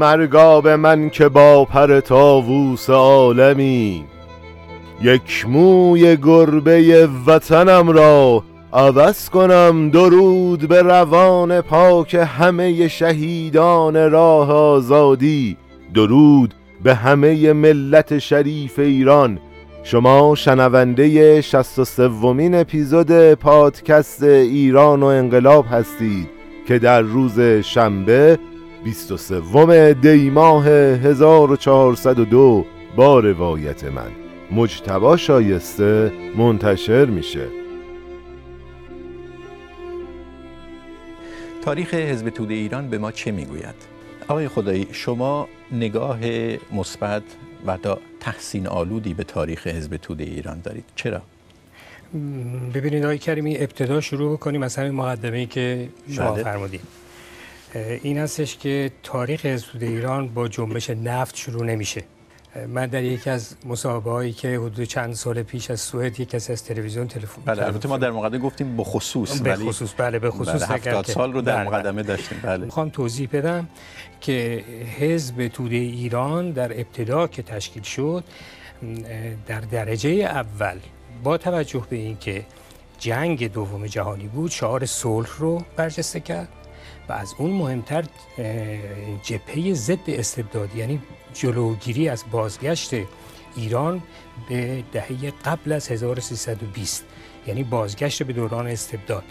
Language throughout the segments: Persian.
مرگا به من که با پر تاووس عالمی یک موی گربه وطنم را عوض کنم درود به روان پاک همه شهیدان راه آزادی. درود به همه ملت شریف ایران. شما شنونده 63 ومین اپیزود پادکست ایران و انقلاب هستید که در روز شنبه 23 دی ماه 1402 با روایت من مجتبا شایسته منتشر میشه تاریخ حزب توده ایران به ما چه می‌گوید؟ آقای خدایی شما نگاه مثبت و تا تحسین آلودی به تاریخ حزب توده ایران دارید چرا؟ ببینید آقای کریمی ابتدا شروع بکنیم از همین مقدمه ای که شما بله. فرمودید این هستش که تاریخ توده ایران با جنبش نفت شروع نمیشه. من در یکی از مصاحبه هایی که حدود چند سال پیش از سوئد یک کسی از تلویزیون تلفن بله البته ما در مقدمه گفتیم به خصوص به خصوص بله به خصوص بله 70 سال رو در بله, بله. مقدمه داشتیم بله. می‌خوام توضیح بدم که حزب توده ایران در ابتدا که تشکیل شد در درجه اول با توجه به اینکه جنگ دوم جهانی بود شعار صلح رو برجسته کرد. و از اون مهمتر جبهه ضد استبداد یعنی جلوگیری از بازگشت ایران به دهه قبل از 1320 یعنی بازگشت به دوران استبداد.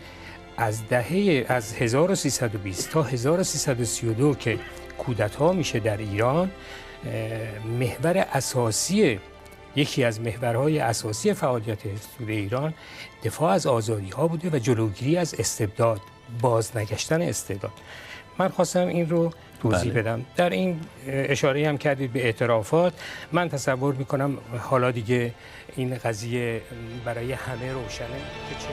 از دهه از 1320 تا 1332 که کودتا میشه در ایران محور اساسی یکی از محورهای اساسی فعالیت حزب ایران دفاع از آزادی ها بوده و جلوگیری از استبداد. بازنگشتن استبداد من خواستم این رو توضیح بله. بدم. در این اشاره هم کردید به اعترافات. من تصور می‌کنم حالا دیگه این قضیه برای همه روشنه. که چه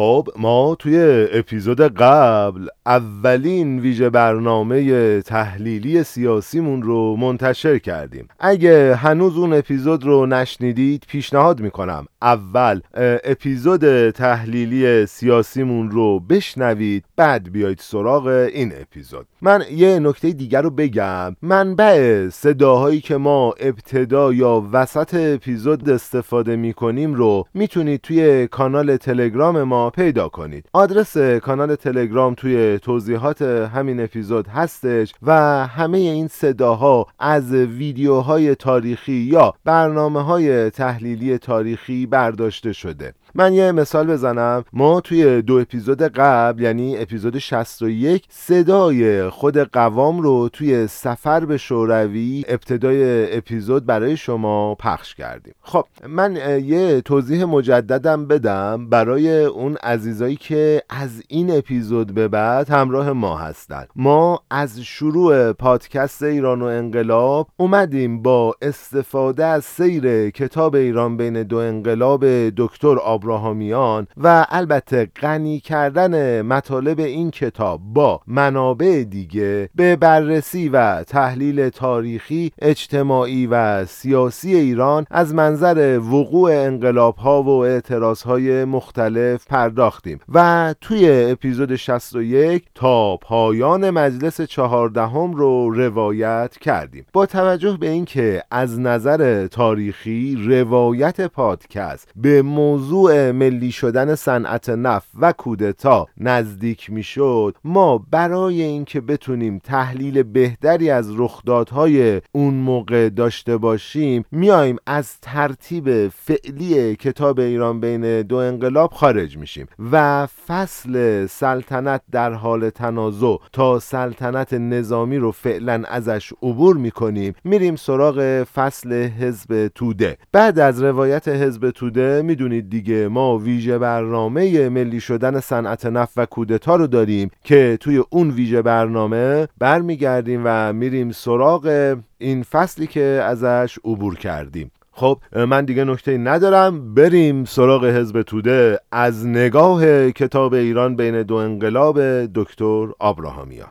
خب ما توی اپیزود قبل اولین ویژه برنامه تحلیلی سیاسیمون رو منتشر کردیم. اگه هنوز اون اپیزود رو نشنیدید پیشنهاد می‌کنم اول اپیزود تحلیلی سیاسیمون رو بشنوید بعد بیایید سراغ این اپیزود. من یه نکته دیگر رو بگم. منبع صداهایی که ما ابتدا یا وسط اپیزود استفاده می‌کنیم رو می‌تونید توی کانال تلگرام ما پیدا کنید. آدرس کانال تلگرام توی توضیحات همین اپیزود هستش و همه این صداها از ویدیوهای تاریخی یا برنامه های تحلیلی تاریخی برداشته شده. من یه مثال بزنم. ما توی دو اپیزود قبل یعنی اپیزود 61 صدای خود قوام رو توی سفر به شوروی ابتدای اپیزود برای شما پخش کردیم. خب من یه توضیح مجددم بدم برای اون عزیزایی که از این اپیزود به بعد همراه ما هستن. ما از شروع پادکست ایران و انقلاب اومدیم با استفاده از سیر کتاب ایران بین دو انقلاب دکتر آبراهامیان و البته غنی کردن مطالب این کتاب با منابع دیگه به بررسی و تحلیل تاریخی اجتماعی و سیاسی ایران از منظر وقوع انقلاب ها و اعتراض های مختلف پرداختیم. و توی اپیزود 61 تا پایان مجلس چهاردهم رو روایت کردیم. با توجه به اینکه از نظر تاریخی روایت پادکست به موضوع ملی شدن صنعت نفت و کودتا نزدیک می‌شد ما برای اینکه بتونیم تحلیل بهتری از رخدادهای اون موقع داشته باشیم میایم از ترتیب فعلی کتاب ایران بین دو انقلاب خارج میشیم و فصل سلطنت در حال تنازع تا سلطنت نظامی رو فعلا ازش عبور می‌کنیم میریم سراغ فصل حزب توده. بعد از روایت حزب توده می‌دونید دیگه ما ویژه برنامه ملی شدن صنعت نفت و کودتا رو داریم که توی اون ویژه برنامه برمیگردیم و میریم سراغ این فصلی که ازش عبور کردیم. خب من دیگه نکته ندارم. بریم سراغ حزب توده. از نگاه کتاب ایران بین دو انقلاب دکتر آبراهامیان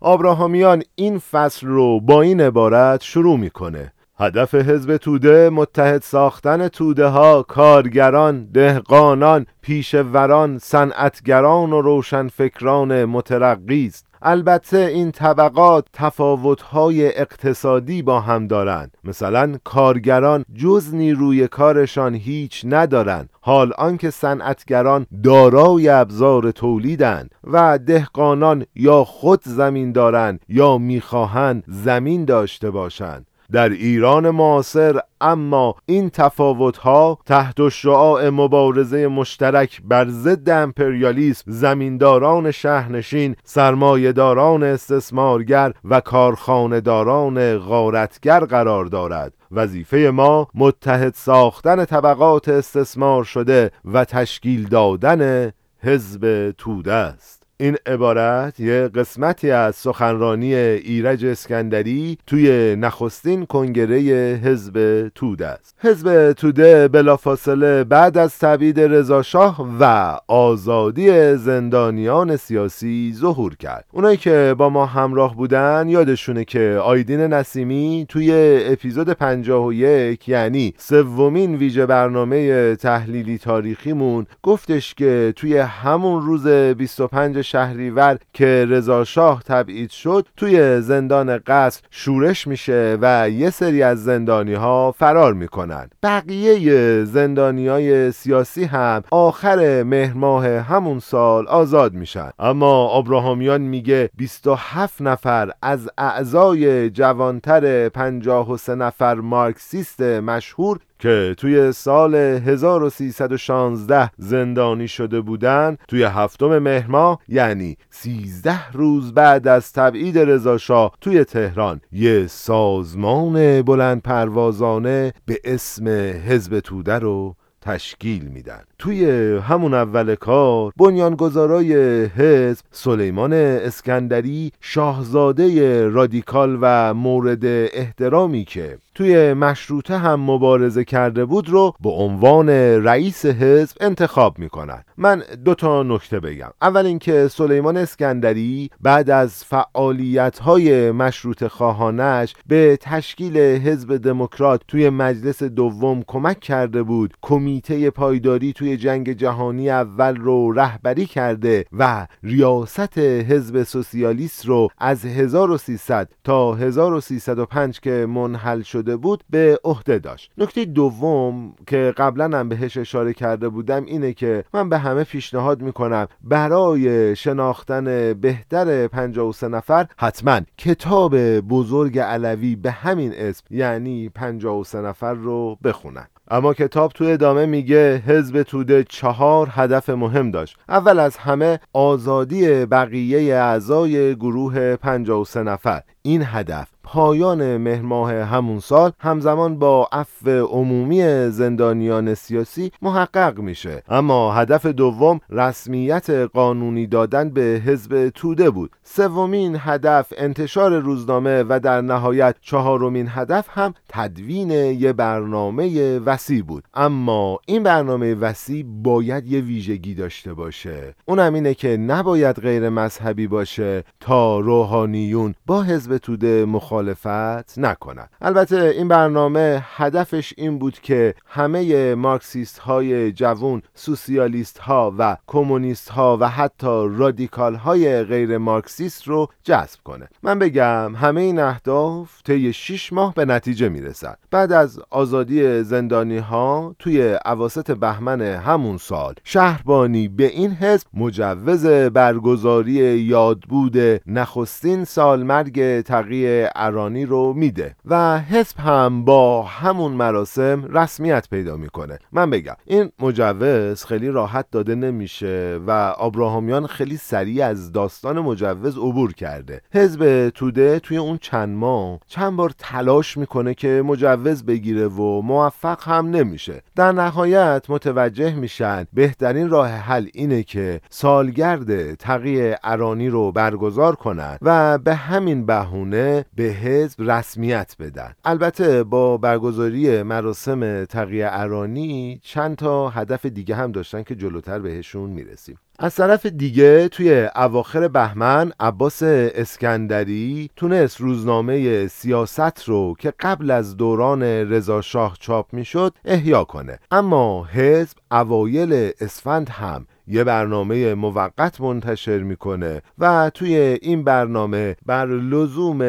آبراهامیان این فصل رو با این عبارت شروع می‌کنه. هدف حزب توده متحد ساختن توده ها کارگران دهقانان پیشوران صنعتگران و روشنفکران مترقی است. البته این طبقات تفاوت‌های اقتصادی با هم دارند. مثلا کارگران جز نیروی کارشان هیچ ندارند. حال آنکه صنعتگران دارای ابزار تولیدند و دهقانان یا خود زمین دارند یا می‌خواهند زمین داشته باشند. در ایران معاصر اما این ها تحت شعاع مبارزه مشترک بر ضد امپریالیسم زمینداران شهرنشین سرمایهداران استثمارگر و کارخانهداران غارتگر قرار دارد. وظیفه ما متحد ساختن طبقات استثمار شده و تشکیل دادن حزب توده است. این عبارت یه قسمتی از سخنرانی ایرج اسکندری توی نخستین کنگره حزب توده است. حزب توده بلافاصله بعد از تبعید رضاشاه و آزادی زندانیان سیاسی ظهور کرد. اونایی که با ما همراه بودن یادشونه که آیدین نسیمی توی اپیزود 51 یعنی سومین ویژه برنامه تحلیلی تاریخیمون گفتش که توی همون روز 25 شهریور که رضا شاه تبعید شد توی زندان قصر شورش میشه و یه سری از زندانی ها فرار می‌کنن. بقیه زندانی های سیاسی هم آخر مهر ماه همون سال آزاد میشن. اما ابراهامیان میگه 27 نفر از اعضای جوانتر 53 نفر مارکسیست مشهور که توی سال 1316 زندانی شده بودند توی هفتم مهما یعنی 13 روز بعد از تبعید رضاشاه توی تهران یه سازمان بلند پروازانه به اسم حزب توده رو تشکیل میدن. توی همون اول کار بنیانگذارای حزب سلیمان اسکندری شاهزاده رادیکال و مورد احترامی که توی مشروطه هم مبارزه کرده بود رو به عنوان رئیس حزب انتخاب می‌کنن من دو تا نکته بگم. اول اینکه سلیمان اسکندری بعد از فعالیت های مشروط خواهانش به تشکیل حزب دموکرات توی مجلس دوم کمک کرده بود کمیته پایداری توی جنگ جهانی اول رو رهبری کرده و ریاست حزب سوسیالیست رو از 1300 تا 1305 که منحل شد بود به عهده داشت. نکته دوم که قبلا هم بهش اشاره کرده بودم اینه که من به همه پیشنهاد می‌کنم برای شناختن بهتر 53 نفر حتما کتاب بزرگ علوی به همین اسم یعنی 53 نفر رو بخونن. اما کتاب تو ادامه میگه حزب توده چهار هدف مهم داشت. اول از همه آزادی بقیه اعضای گروه 53 نفر. این هدف پایان مهر همون سال همزمان با عفو عمومی زندانیان سیاسی محقق میشه. اما هدف دوم رسمیت قانونی دادن به حزب توده بود. سومین هدف انتشار روزنامه و در نهایت چهارمین هدف هم تدوین یه برنامه وسیع بود. اما این برنامه وسیع باید یه ویژگی داشته باشه. اونم اینه که نباید غیر مذهبی باشه تا روحانیون با حزب توده مخالفت نکنند البته این برنامه هدفش این بود که همه مارکسیست های جوون سوسیالیست ها و کمونیست ها و حتی رادیکال های غیر مارکسیست رو جذب کنه. من بگم همه این اهداف طی 6 ماه به نتیجه می‌رسد بعد از آزادی زندانی ها توی عواست بهمن همون سال شهربانی به این حزب مجوز برگزاری یادبود نخستین سال مرگ تقی ارانی رو میده و حزب هم با همون مراسم رسمیت پیدا می‌کنه. من بگم این مجوز خیلی راحت داده نمیشه و آبراهامیان خیلی سریع از داستان مجوز عبور کرده. حزب توده توی اون چند ماه چند بار تلاش می‌کنه که مجوز بگیره و موفق هم نمیشه. در نهایت متوجه میشن بهترین راه حل اینه که سالگرد تقی ارانی رو برگزار کنند و به همین بهونه به حزب رسمیت بدن. البته با برگزاری مراسم تقیه ارانی چند تا هدف دیگه هم داشتن که جلوتر بهشون می‌رسیم. از طرف دیگه توی اواخر بهمن عباس اسکندری تونست روزنامه سیاست رو که قبل از دوران رضا شاه چاپ می‌شد احیا کنه. اما حزب اوایل اسفند هم یه برنامه موقت منتشر می‌کنه و توی این برنامه بر لزوم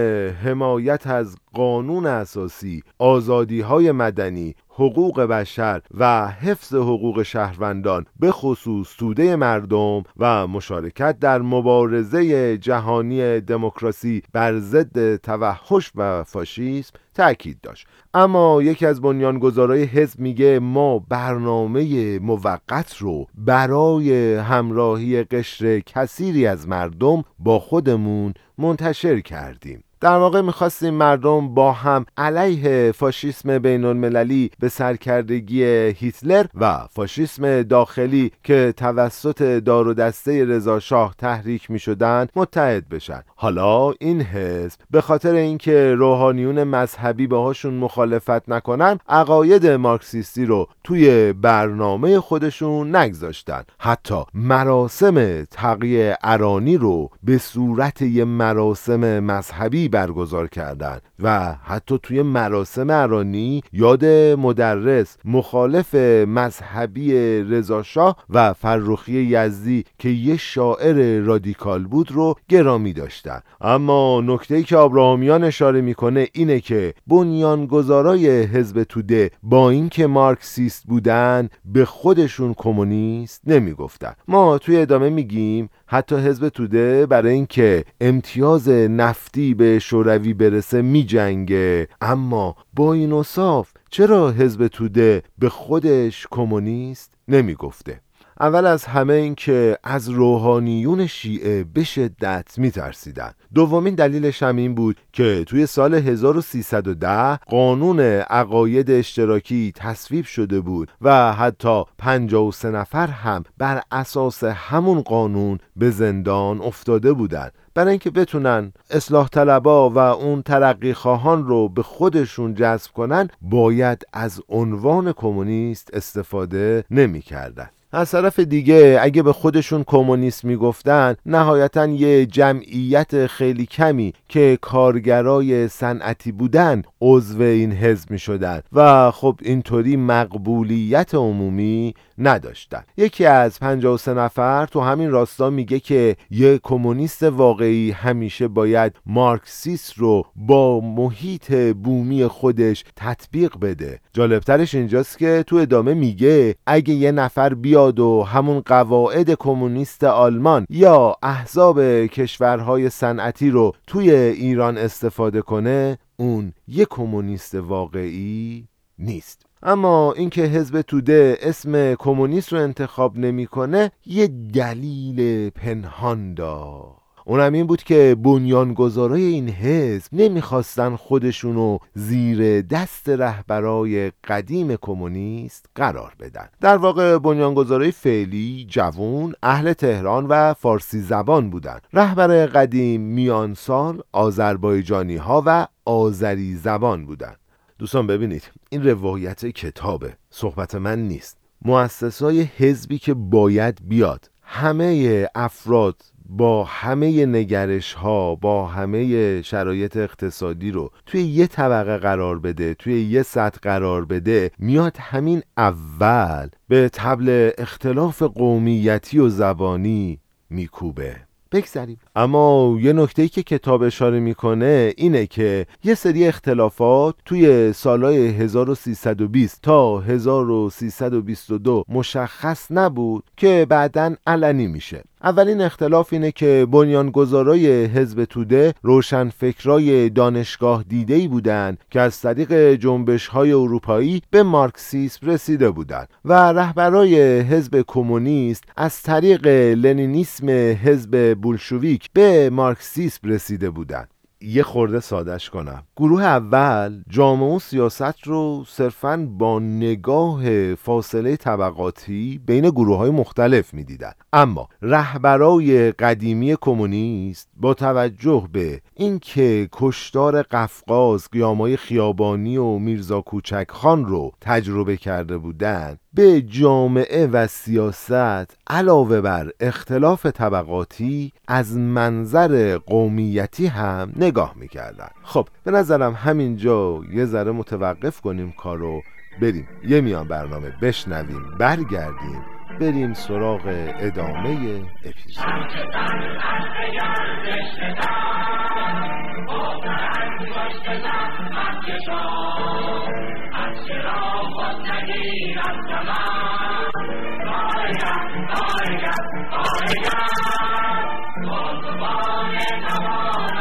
حمایت از قانون اساسی آزادی های مدنی حقوق بشر و حفظ حقوق شهروندان به خصوص توده مردم و مشارکت در مبارزه جهانی دموکراسی بر ضد توحش و فاشیسم تأکید داشت. اما یکی از بنیانگذارای حزب میگه ما برنامه موقت رو برای همراهی قشر کثیری از مردم با خودمون منتشر کردیم. در واقع می‌خواستیم مردم با هم علیه فاشیسم بین المللی به سرکردگی هیتلر و فاشیسم داخلی که توسط دار و دسته رضاشاه تحریک می‌شدند متحد بشن. حالا این حزب به خاطر اینکه روحانیون مذهبی باهاشون مخالفت نکنن عقاید مارکسیستی رو توی برنامه خودشون نگذاشتن. حتی مراسم تقیه ارانی رو به صورت یه مراسم مذهبی برگزار کردند و حتی توی مراسم ارانی یاد مدرس مخالف مذهبی رضاشاه و فرخی یزدی که یه شاعر رادیکال بود رو گرامی داشتن. اما نکته که آبراهامیان اشاره می‌کنه اینه که بنیانگذارای حزب توده با اینکه مارکسیست بودن به خودشون کمونیست نمی‌گفتن. ما توی ادامه میگیم حتی حزب توده برای اینکه امتیاز نفتی به شوروی برسه میجنگه. اما با این اصاف چرا حزب توده به خودش کمونیست نمی‌گفته؟ اول از همه این که از روحانیون شیعه به شدت میترسیدن دومین دلیلش هم این بود که توی سال 1310 قانون عقاید اشتراکی تصویب شده بود و حتی 53 نفر هم بر اساس همون قانون به زندان افتاده بودند برای اینکه بتونن اصلاح طلبا و اون ترقی خواهان رو به خودشون جذب کنن باید از عنوان کمونیست استفاده نمی‌کردن. از طرف دیگه اگه به خودشون کمونیست می‌گفتن نهایتا یه جمعیت خیلی کمی که کارگرای صنعتی بودن عضو این حزب می شدن و خب اینطوری مقبولیت عمومی نداشتن. یکی از 53 نفر تو همین راستا میگه که یه کمونیست واقعی همیشه باید مارکسیس رو با محیط بومی خودش تطبیق بده. جالبترش اینجاست که تو ادامه میگه اگه یه نفر بیاد و همون قواعد کمونیست آلمان یا احزاب کشورهای صنعتی رو توی ایران استفاده کنه اون یه کمونیست واقعی نیست. اما اینکه حزب توده اسم کمونیست رو انتخاب نمی‌کنه یه دلیل پنهان دار اونم این بود که بنیانگذارای این حزب نمی‌خواستن خودشونو زیر دست رهبرای قدیم کمونیست قرار بدن. در واقع بنیانگذارای فعلی جوون اهل تهران و فارسی زبان بودن. رهبر قدیم میانسال آذربایجانی ها و آذری زبان بودن. دوستان ببینید این روایت کتابه صحبت من نیست. مؤسسای حزبی که باید بیاد همه افراد با همه نگرش ها با همه شرایط اقتصادی رو توی یه طبقه قرار بده توی یه سطح قرار بده میاد همین اول به تبل اختلاف قومیتی و زبانی میکوبه. بگذریم. اما یه نکته که کتاب اشاره می‌کنه اینه که یه سری اختلافات توی سالهای 1320 تا 1322 مشخص نبود که بعدا علنی میشه. اولین اختلاف اینه که بنیانگذارای حزب توده روشنفکرای دانشگاه دیده بودند که از طریق جنبش های اروپایی به مارکسیسم رسیده بودند و رهبرای حزب کمونیست از طریق لنینیسم حزب بولشویک به مارکسیسم رسیده بودند یه خورده سادش کنم. گروه اول جامعه و سیاست رو صرفا با نگاه فاصله طبقاتی بین گروه های مختلف می‌دیدن. اما رهبرای قدیمی کمونیست با توجه به اینکه کشتار قفقاز قیامای خیابانی و میرزا کوچک خان رو تجربه کرده بودند به جامعه و سیاست علاوه بر اختلاف طبقاتی از منظر قومیتی هم نگاه می‌کردن. خب به نظرم همینجا یه ذره متوقف کنیم کارو. بریم. یه میان برنامه بشنویم برگردیم بریم سراغ ادامه اپیزود. 是老红军啊，哪呀哪呀哪呀，我们永远不忘。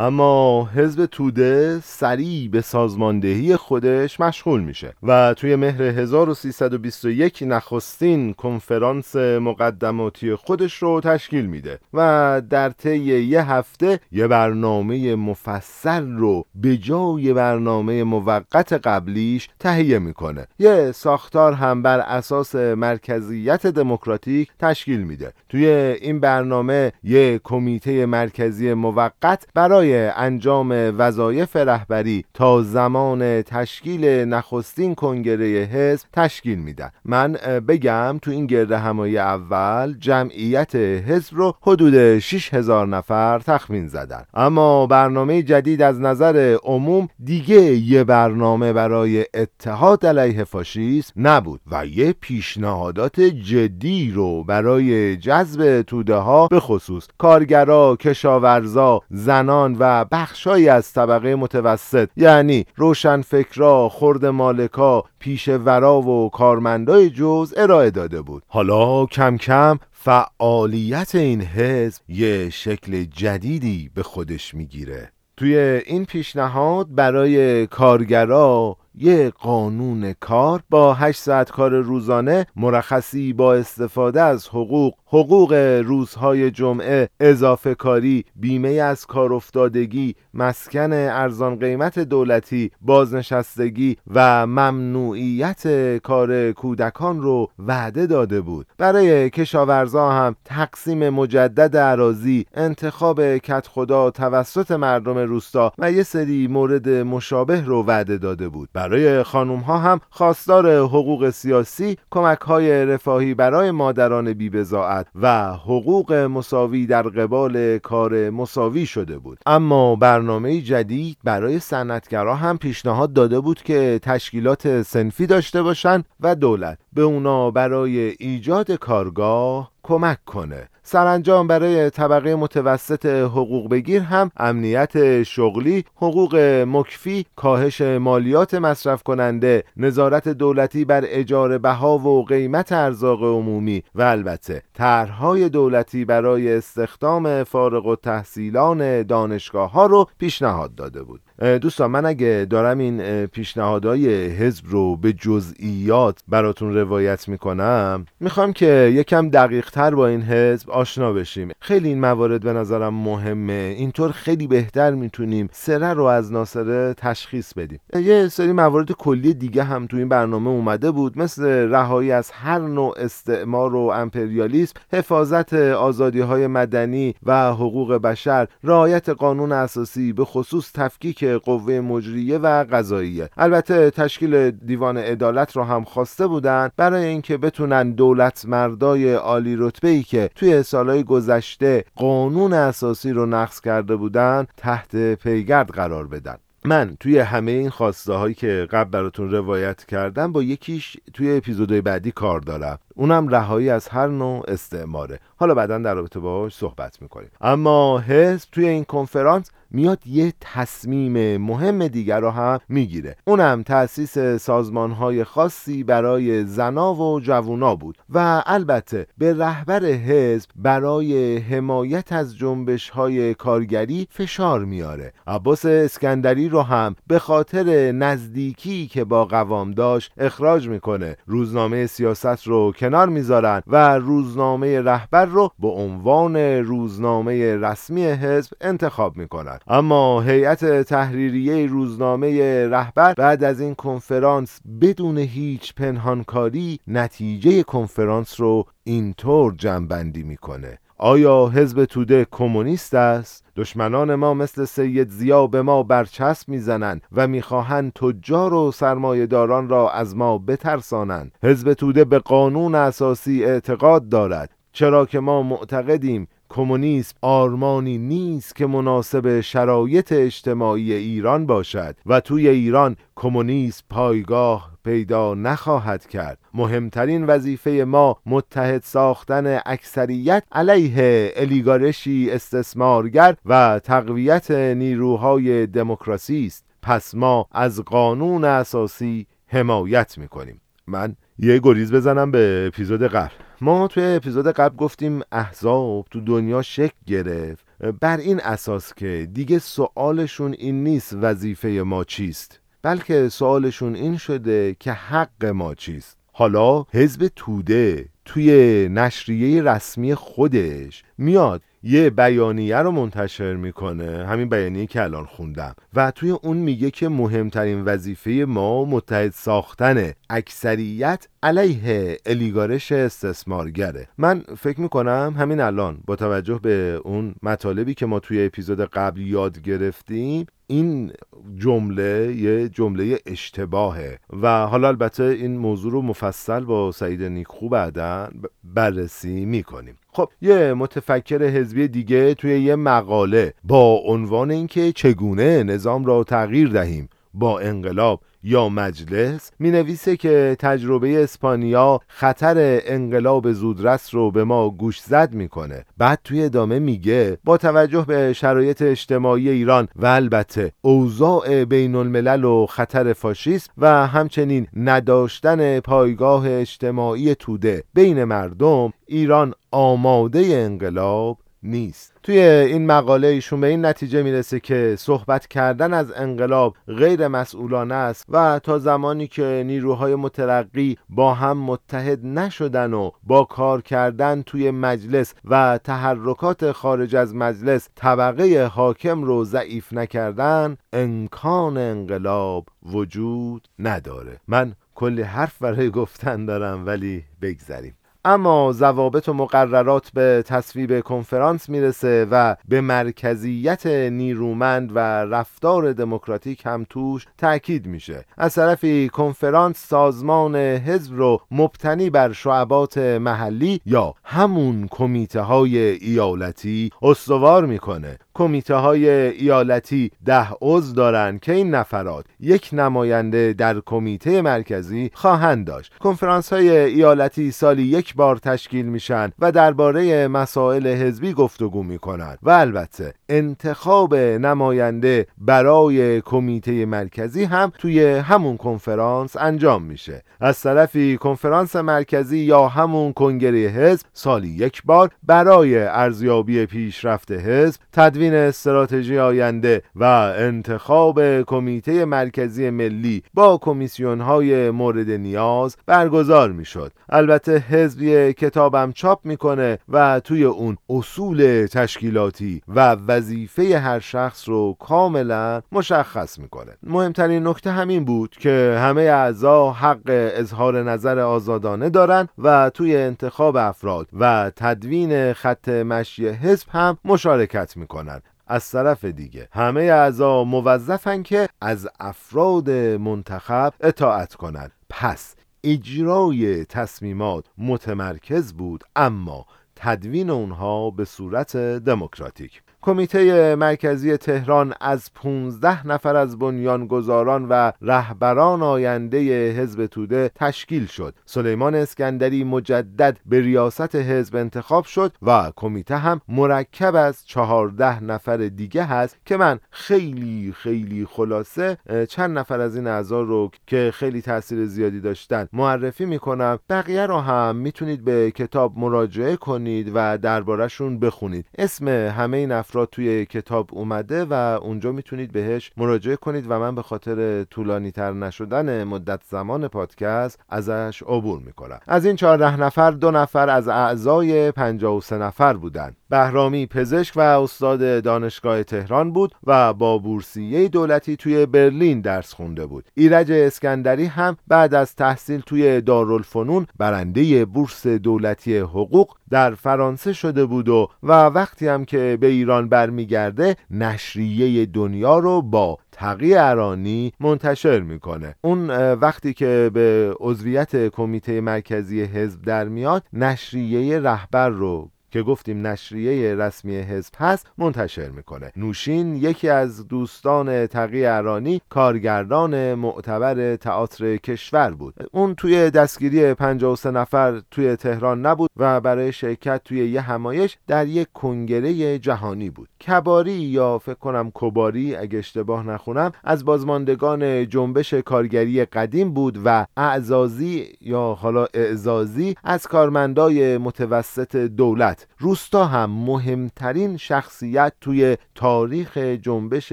اما حزب توده سریع به سازماندهی خودش مشغول میشه و توی مهر 1321 نخستین کنفرانس مقدماتی خودش رو تشکیل میده و در طی یه هفته یه برنامه مفصل رو به جای برنامه موقت قبلیش تهیه می‌کنه. یه ساختار هم بر اساس مرکزیت دموکراتیک تشکیل میده. توی این برنامه یه کمیته مرکزی موقت برای انجام وظایف رهبری تا زمان تشکیل نخستین کنگره حزب تشکیل میدن. من بگم تو این گرده همایی اول جمعیت حزب رو حدود 6000 نفر تخمین زدن. اما برنامه جدید از نظر عموم دیگه یه برنامه برای اتحاد علیه فاشیسم نبود و یه پیشنهادات جدی رو برای جذب توده ها به خصوص کارگرا، کشاورزا، زنان و بخشهایی از طبقه متوسط یعنی روشنفکرا، خرد مالکا، پیشورا و کارمندای جز ارائه داده بود. حالا کم کم فعالیت این حزب یه شکل جدیدی به خودش می‌گیره. توی این پیشنهاد برای کارگرا یه قانون کار با 8 ساعت کار روزانه مرخصی با استفاده از حقوق حقوق روزهای جمعه اضافه کاری بیمه از کار افتادگی مسکن ارزان قیمت دولتی بازنشستگی و ممنوعیت کار کودکان رو وعده داده بود. برای کشاورزا هم تقسیم مجدد عراضی انتخاب کت خدا توسط مردم روستا و یه سری مورد مشابه رو وعده داده بود. برای خانوم ها هم خواستار حقوق سیاسی کمک های رفاهی برای مادران بیبزاعت و حقوق مساوی در قبال کار مساوی شده بود. اما برنامه جدید برای صنعتگرا هم پیشنهاد داده بود که تشکیلات سنفی داشته باشند و دولت به اونا برای ایجاد کارگاه کمک کنه. سرانجام برای طبقه متوسط حقوق بگیر هم امنیت شغلی، حقوق مکفی، کاهش مالیات مصرف کننده، نظارت دولتی بر اجاره بها و قیمت ارزاق عمومی و البته طرحهای دولتی برای استخدام فارغ و تحصیلان دانشگاه ها رو پیشنهاد داده بود. دوستان من اگه دارم این پیشنهادهای حزب رو به جزئیات براتون روایت می‌کنم می‌خوام که یکم دقیق تر با این حزب آشنا بشیم. خیلی این موارد به نظرم مهمه. اینطور خیلی بهتر می‌تونیم سره رو از ناصره تشخیص بدیم. یه سری موارد کلی دیگه هم تو این برنامه اومده بود مثل رهایی از هر نوع استعمار و امپریالیسم حفاظت آزادی های مدنی و حقوق بشر رعایت قانون اساسی به خصوص تفکیک قوه مجریه و قضاییه. البته تشکیل دیوان عدالت رو هم خواسته بودن برای اینکه بتونن دولت مردای عالی رتبه ای که توی سالهای گذشته قانون اساسی رو نقض کرده بودن تحت پیگرد قرار بدن. من توی همه این خواسته هایی که قبل براتون روایت کردم با یکیش توی اپیزودهای بعدی کار دارم. اونم رهایی از هر نوع استعماره. حالا بعدا در رابطه باش صحبت می‌کنیم. اما حزب توی این کنفرانس میاد یه تصمیم مهم دیگر رو هم می‌گیره. اونم تأسیس سازمان های خاصی برای زنا و جوونا بود و البته به رهبر حزب برای حمایت از جنبش های کارگری فشار میاره. عباس اسکندری رو هم به خاطر نزدیکی که با قوام داشت اخراج می‌کنه. روزنامه سیاست رو کنار می‌ذارن و روزنامه رهبر رو به عنوان روزنامه رسمی حزب انتخاب می‌کنن. اما هیئت تحریریه روزنامه رهبر بعد از این کنفرانس بدون هیچ پنهانکاری نتیجه کنفرانس رو اینطور جمعبندی می‌کنه. آیا حزب توده کمونیست است؟ دشمنان ما مثل سید زیا به ما برچسب می‌زنند و می‌خواهند تجار و سرمایهداران را از ما بترسانند حزب توده به قانون اساسی اعتقاد دارد چرا که ما معتقدیم کمونیسم آرمانی نیست که مناسب شرایط اجتماعی ایران باشد و توی ایران کمونیسم پایگاه پیدا نخواهد کرد. مهمترین وظیفه ما متحد ساختن اکثریت علیه الیگارشی استثمارگر و تقویت نیروهای دموکراسی است. پس ما از قانون اساسی حمایت می‌کنیم. من یه گریز بزنم به اپیزود قبل. ما توی اپیزود قبل گفتیم احزاب تو دنیا شک گرفت. بر این اساس که دیگه سوالشون این نیست وظیفه ما چیست بلکه سوالشون این شده که حق ما چیست. حالا حزب توده توی نشریه رسمی خودش میاد یه بیانیه رو منتشر می‌کنه همین بیانیه که الان خوندم. و توی اون میگه که مهمترین وظیفه ما متحد ساختن اکثریت علیه الیگارش استثمارگره. من فکر می‌کنم همین الان با توجه به اون مطالبی که ما توی اپیزود قبل یاد گرفتیم این جمله یه جمله اشتباهه. و حالا البته این موضوع رو مفصل با سعید نیکخو بعدا بررسی می‌کنیم. خب یه متفکر حزبی دیگه توی یه مقاله با عنوان اینکه چگونه نظام را تغییر دهیم با انقلاب یا مجلس می نویسه که تجربه اسپانیا خطر انقلاب زودرس رو به ما گوش زد می‌کنه. بعد توی ادامه میگه با توجه به شرایط اجتماعی ایران و البته اوضاع بین الملل و خطر فاشیسم و همچنین نداشتن پایگاه اجتماعی توده بین مردم ایران آماده انقلاب نیست. توی این مقاله ایشون به این نتیجه می‌رسه که صحبت کردن از انقلاب غیر مسئولانه است و تا زمانی که نیروهای مترقی با هم متحد نشدن و با کار کردن توی مجلس و تحرکات خارج از مجلس طبقه حاکم رو ضعیف نکردن امکان انقلاب وجود نداره. من کلی حرف برای گفتن دارم ولی بگذریم. اما ضوابط و مقررات به تصویب کنفرانس می‌رسه و به مرکزیت نیرومند و رفتار دموکراتیک هم توش تاکید میشه. از طرفی کنفرانس سازمان حزب رو مبتنی بر شعبات محلی یا همون کمیته های ایالتی استوار می‌کنه. کمیته های ایالتی ده عضو دارند که این نفرات یک نماینده در کمیته مرکزی خواهند داشت. کنفرانس های ایالتی سالی یک بار تشکیل میشن و درباره مسائل حزبی گفتگو می‌کنند. و البته انتخاب نماینده برای کمیته مرکزی هم توی همون کنفرانس انجام میشه. از طرفی کنفرانس مرکزی یا همون کنگره حزب سالی یک بار برای ارزیابی پیشرفت حزب تدوین استراتژی آینده و انتخاب کمیته مرکزی ملی با کمیسیون های مورد نیاز برگزار می‌شد. البته حزبی کتابم چاپ می‌کنه و توی اون اصول تشکیلاتی و وظیفه هر شخص رو کاملا مشخص می‌کنه. مهمترین نکته همین بود که همه اعضا حق اظهار نظر آزادانه دارن و توی انتخاب افراد و تدوین خط مشی حزب هم مشارکت می‌کنن. از طرف دیگه همه اعضا موظفن که از افراد منتخب اطاعت کنند پس اجرای تصمیمات متمرکز بود اما تدوین اونها به صورت دموکراتیک. کمیته مرکزی تهران از 15 نفر از بنیانگذاران و رهبران آینده حزب توده تشکیل شد. سلیمان اسکندری مجدد به ریاست حزب انتخاب شد و کمیته هم مرکب از 14 نفر دیگه هست که من خیلی خیلی خلاصه چند نفر از این اعضا رو که خیلی تاثیر زیادی داشتن معرفی می‌کنم. بقیه رو هم می‌تونید به کتاب مراجعه کنید و دربارهشون بخونید. اسم همه این افراد توی کتاب اومده و اونجا می‌تونید بهش مراجعه کنید و من به خاطر طولانی تر نشدن مدت زمان پادکست ازش عبور می‌کنم. از این چهارده نفر دو نفر از اعضای 53 نفر بودند بهرامی پزشک و استاد دانشگاه تهران بود و با بورسیه دولتی توی برلین درس خونده بود. ایرج اسکندری هم بعد از تحصیل توی دارالفنون برنده بورس دولتی حقوق در فرانسه شده بود و و وقتی هم که به ایران برمیگرده نشریه دنیا رو با تقی ارانی منتشر می‌کنه. اون وقتی که به عضویت کمیته مرکزی حزب در میاد نشریه رهبر رو که گفتیم نشریه رسمی حزب هست منتشر می‌کنه. نوشین یکی از دوستان تقی ارانی کارگردان معتبر تئاتر کشور بود. اون توی دستگیری 53 نفر توی تهران نبود و برای شرکت توی یه همایش در یک کنگره جهانی بود. کباری یا فکر کنم کباری اگه اشتباه نخونم از بازماندگان جنبش کارگری قدیم بود و اعزازی یا حالا اعزازی از کارمندای متوسط دولت روستا هم مهمترین شخصیت توی تاریخ جنبش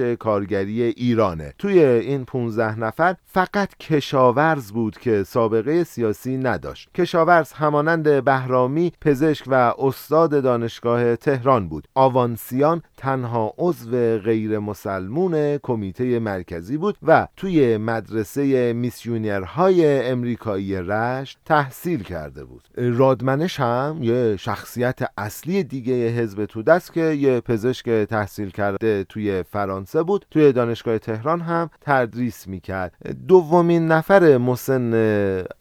کارگری ایرانه. توی این 15 نفر فقط کشاورز بود که سابقه سیاسی نداشت. کشاورز همانند بهرامی پزشک و استاد دانشگاه تهران بود. آوانسیان تنها عضو غیر مسلمون کمیته مرکزی بود و توی مدرسه میسیونرهای امریکایی رشت تحصیل کرده بود. رادمنش هم یه شخصیت اصلی دیگه حزب توده است که یه پزشک تحصیل کرده توی فرانسه بود توی دانشگاه تهران هم تدریس می‌کرد. دومین نفر مسن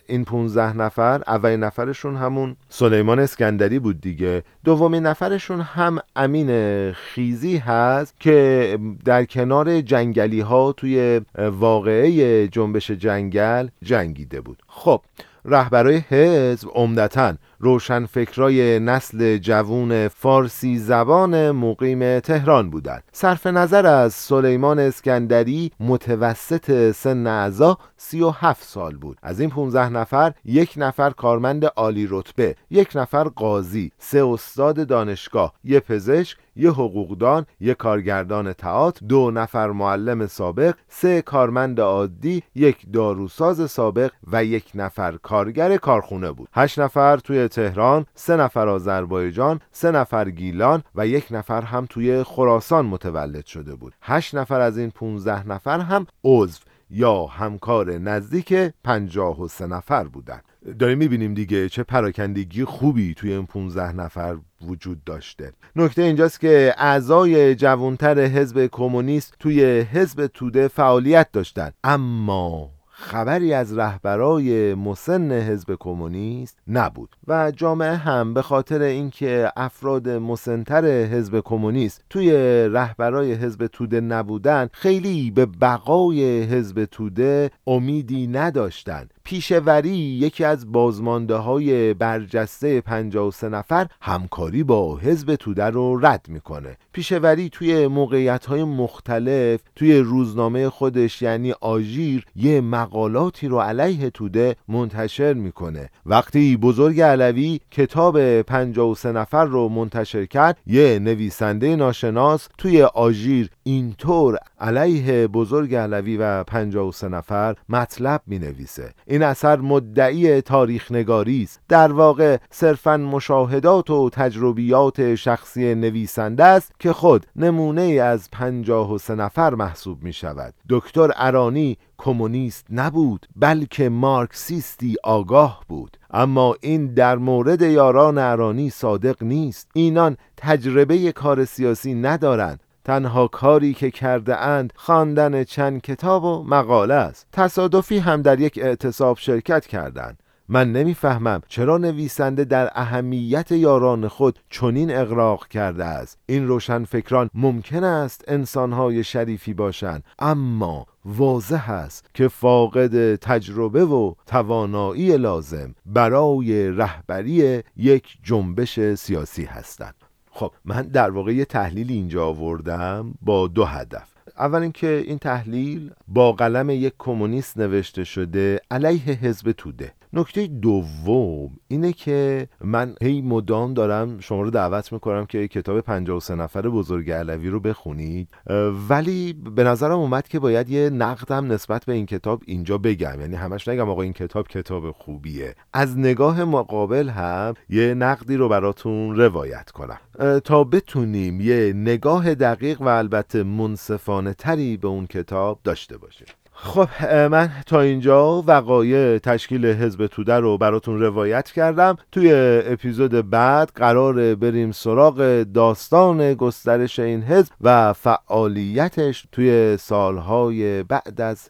این 15 نفر اولین نفرشون همون سلیمان اسکندری بود دیگه. دومین نفرشون هم امین خیزی هست که در کنار جنگلی ها توی واقعه جنبش جنگل جنگیده بود. خب رهبرای حزب عمدتا روشنفکرای نسل جوون فارسی زبان مقیم تهران بودند صرف نظر از سلیمان اسکندری متوسط سن اعضا 37 سال بود از این 15 نفر یک نفر کارمند عالی رتبه یک نفر قاضی سه استاد دانشگاه یک پزشک یه حقوقدان، یه کارگردان تئاتر، دو نفر معلم سابق، سه کارمند عادی، یک داروساز سابق و یک نفر کارگر کارخونه بود. هشت نفر توی تهران، سه نفر آذربایجان، سه نفر گیلان و یک نفر هم توی خراسان متولد شده بود. هشت نفر از این 15 نفر هم عضو یا همکار نزدیک پنجاه و سه نفر بودند داریم می‌بینیم دیگه چه پراکندگی خوبی توی این 15 نفر وجود داشته. نکته اینجاست که اعضای جوانتر حزب کمونیست توی حزب توده فعالیت داشتند اما خبری از رهبرای مسن حزب کمونیست نبود و جامعه هم به خاطر اینکه افراد مسنتر حزب کمونیست توی رهبرای حزب توده نبودن خیلی به بقای حزب توده امیدی نداشتند پیشوری یکی از بازمانده های برجسته 53 نفر همکاری با حزب توده رو رد می‌کنه. پیشوری توی موقعیت های مختلف توی روزنامه خودش یعنی آژیر یه مقالاتی رو علیه توده منتشر می‌کنه. وقتی بزرگ علوی کتاب 53 نفر رو منتشر کرد یه نویسنده ناشناس توی آژیر اینطور علیه بزرگ علوی و 53 نفر مطلب می نویسه این اثر مدعی تاریخ نگاری است. در واقع صرفا مشاهدات و تجربیات شخصی نویسنده است که خود نمونه از 53 نفر محسوب می شود دکتر ارانی کمونیست نبود بلکه مارکسیستی آگاه بود. اما این در مورد یاران ارانی صادق نیست. اینان تجربه کار سیاسی ندارند. تنها کاری که کرده اند خواندن چند کتاب و مقاله است. تصادفی هم در یک اعتصاب شرکت کردند. من نمی‌فهمم چرا نویسنده در اهمیت یاران خود چنین اغراق کرده است. این روشنفکران ممکن است انسانهای شریفی باشند اما واضح است که فاقد تجربه و توانایی لازم برای رهبری یک جنبش سیاسی هستند. خب من در واقع یه تحلیل اینجا آوردم با دو هدف. اول اینکه این تحلیل با قلم یک کمونیست نوشته شده علیه حزب توده. نکته دوم اینه که من هی مدام دارم شما رو دعوت می‌کنم که کتاب 53 نفر بزرگ علوی رو بخونید. ولی به نظرم اومد که باید یه نقدم نسبت به این کتاب اینجا بگم. یعنی همش نگم آقا این کتاب کتاب خوبیه. از نگاه مقابل هم یه نقدی رو براتون روایت کنم. تا بتونیم یه نگاه دقیق و البته منصفانه تری به اون کتاب داشته باشیم. خب من تا اینجا وقایع تشکیل حزب توده رو براتون روایت کردم. توی اپیزود بعد قرار بریم سراغ داستان گسترش این حزب و فعالیتش توی سالهای بعد از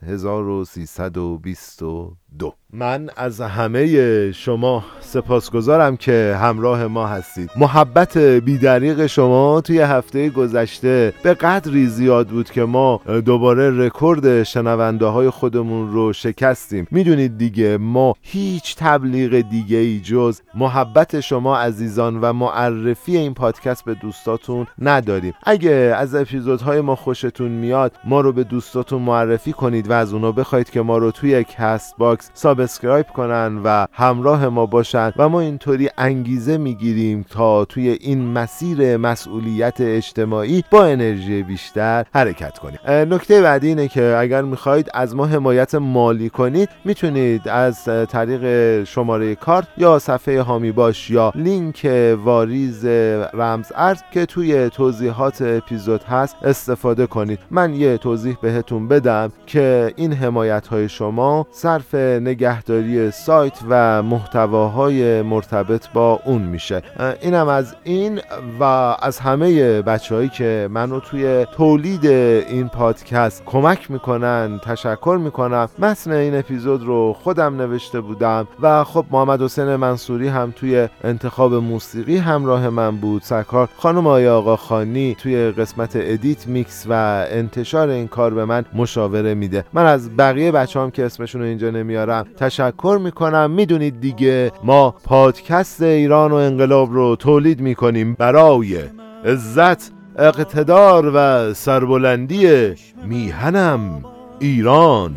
1322 من از همه شما سپاسگزارم که همراه ما هستید. محبت بی‌دریغ شما توی هفته گذشته به قدری زیاد بود که ما دوباره رکورد شنونده های خودمون رو شکستیم. می‌دونید دیگه ما هیچ تبلیغ دیگه ای جز محبت شما عزیزان و معرفی این پادکست به دوستاتون نداریم. اگه از اپیزودهای ما خوشتون میاد ما رو به دوستاتون معرفی کنید و از اونا بخواید که ما رو توی CastBox subscribe کنن و همراه ما باشن و ما اینطوری انگیزه می‌گیریم تا توی این مسیر مسئولیت اجتماعی با انرژی بیشتر حرکت کنیم. نکته بعدی اینه که اگر می‌خواید از ما حمایت مالی کنید می‌تونید از طریق شماره کارت یا صفحه هامی باش یا لینک واریز رمز ارز که توی توضیحات اپیزود هست استفاده کنید. من یه توضیح بهتون بدم که این حمایت های شما صرف نگهداری سایت و محتواهای مرتبط با اون میشه. اینم از این و از همه بچههایی که منو توی تولید این پادکست کمک می‌کنن تشکر می‌کنم. متن این اپیزود رو خودم نوشته بودم و خب محمد حسین منصوری هم توی انتخاب موسیقی همراه من بود. سرکار خانم آیا آقا خانی توی قسمت edit mix و انتشار این کار به من مشاوره میده. من از بقیه بچه هم که اسمشون رو اینجا نمیارم تشکر می‌کنم. می‌دونید دیگه ما پادکست ایران و انقلاب رو تولید می‌کنیم برای عزت اقتدار و سربلندی میهنم ایران.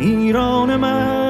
ایران من.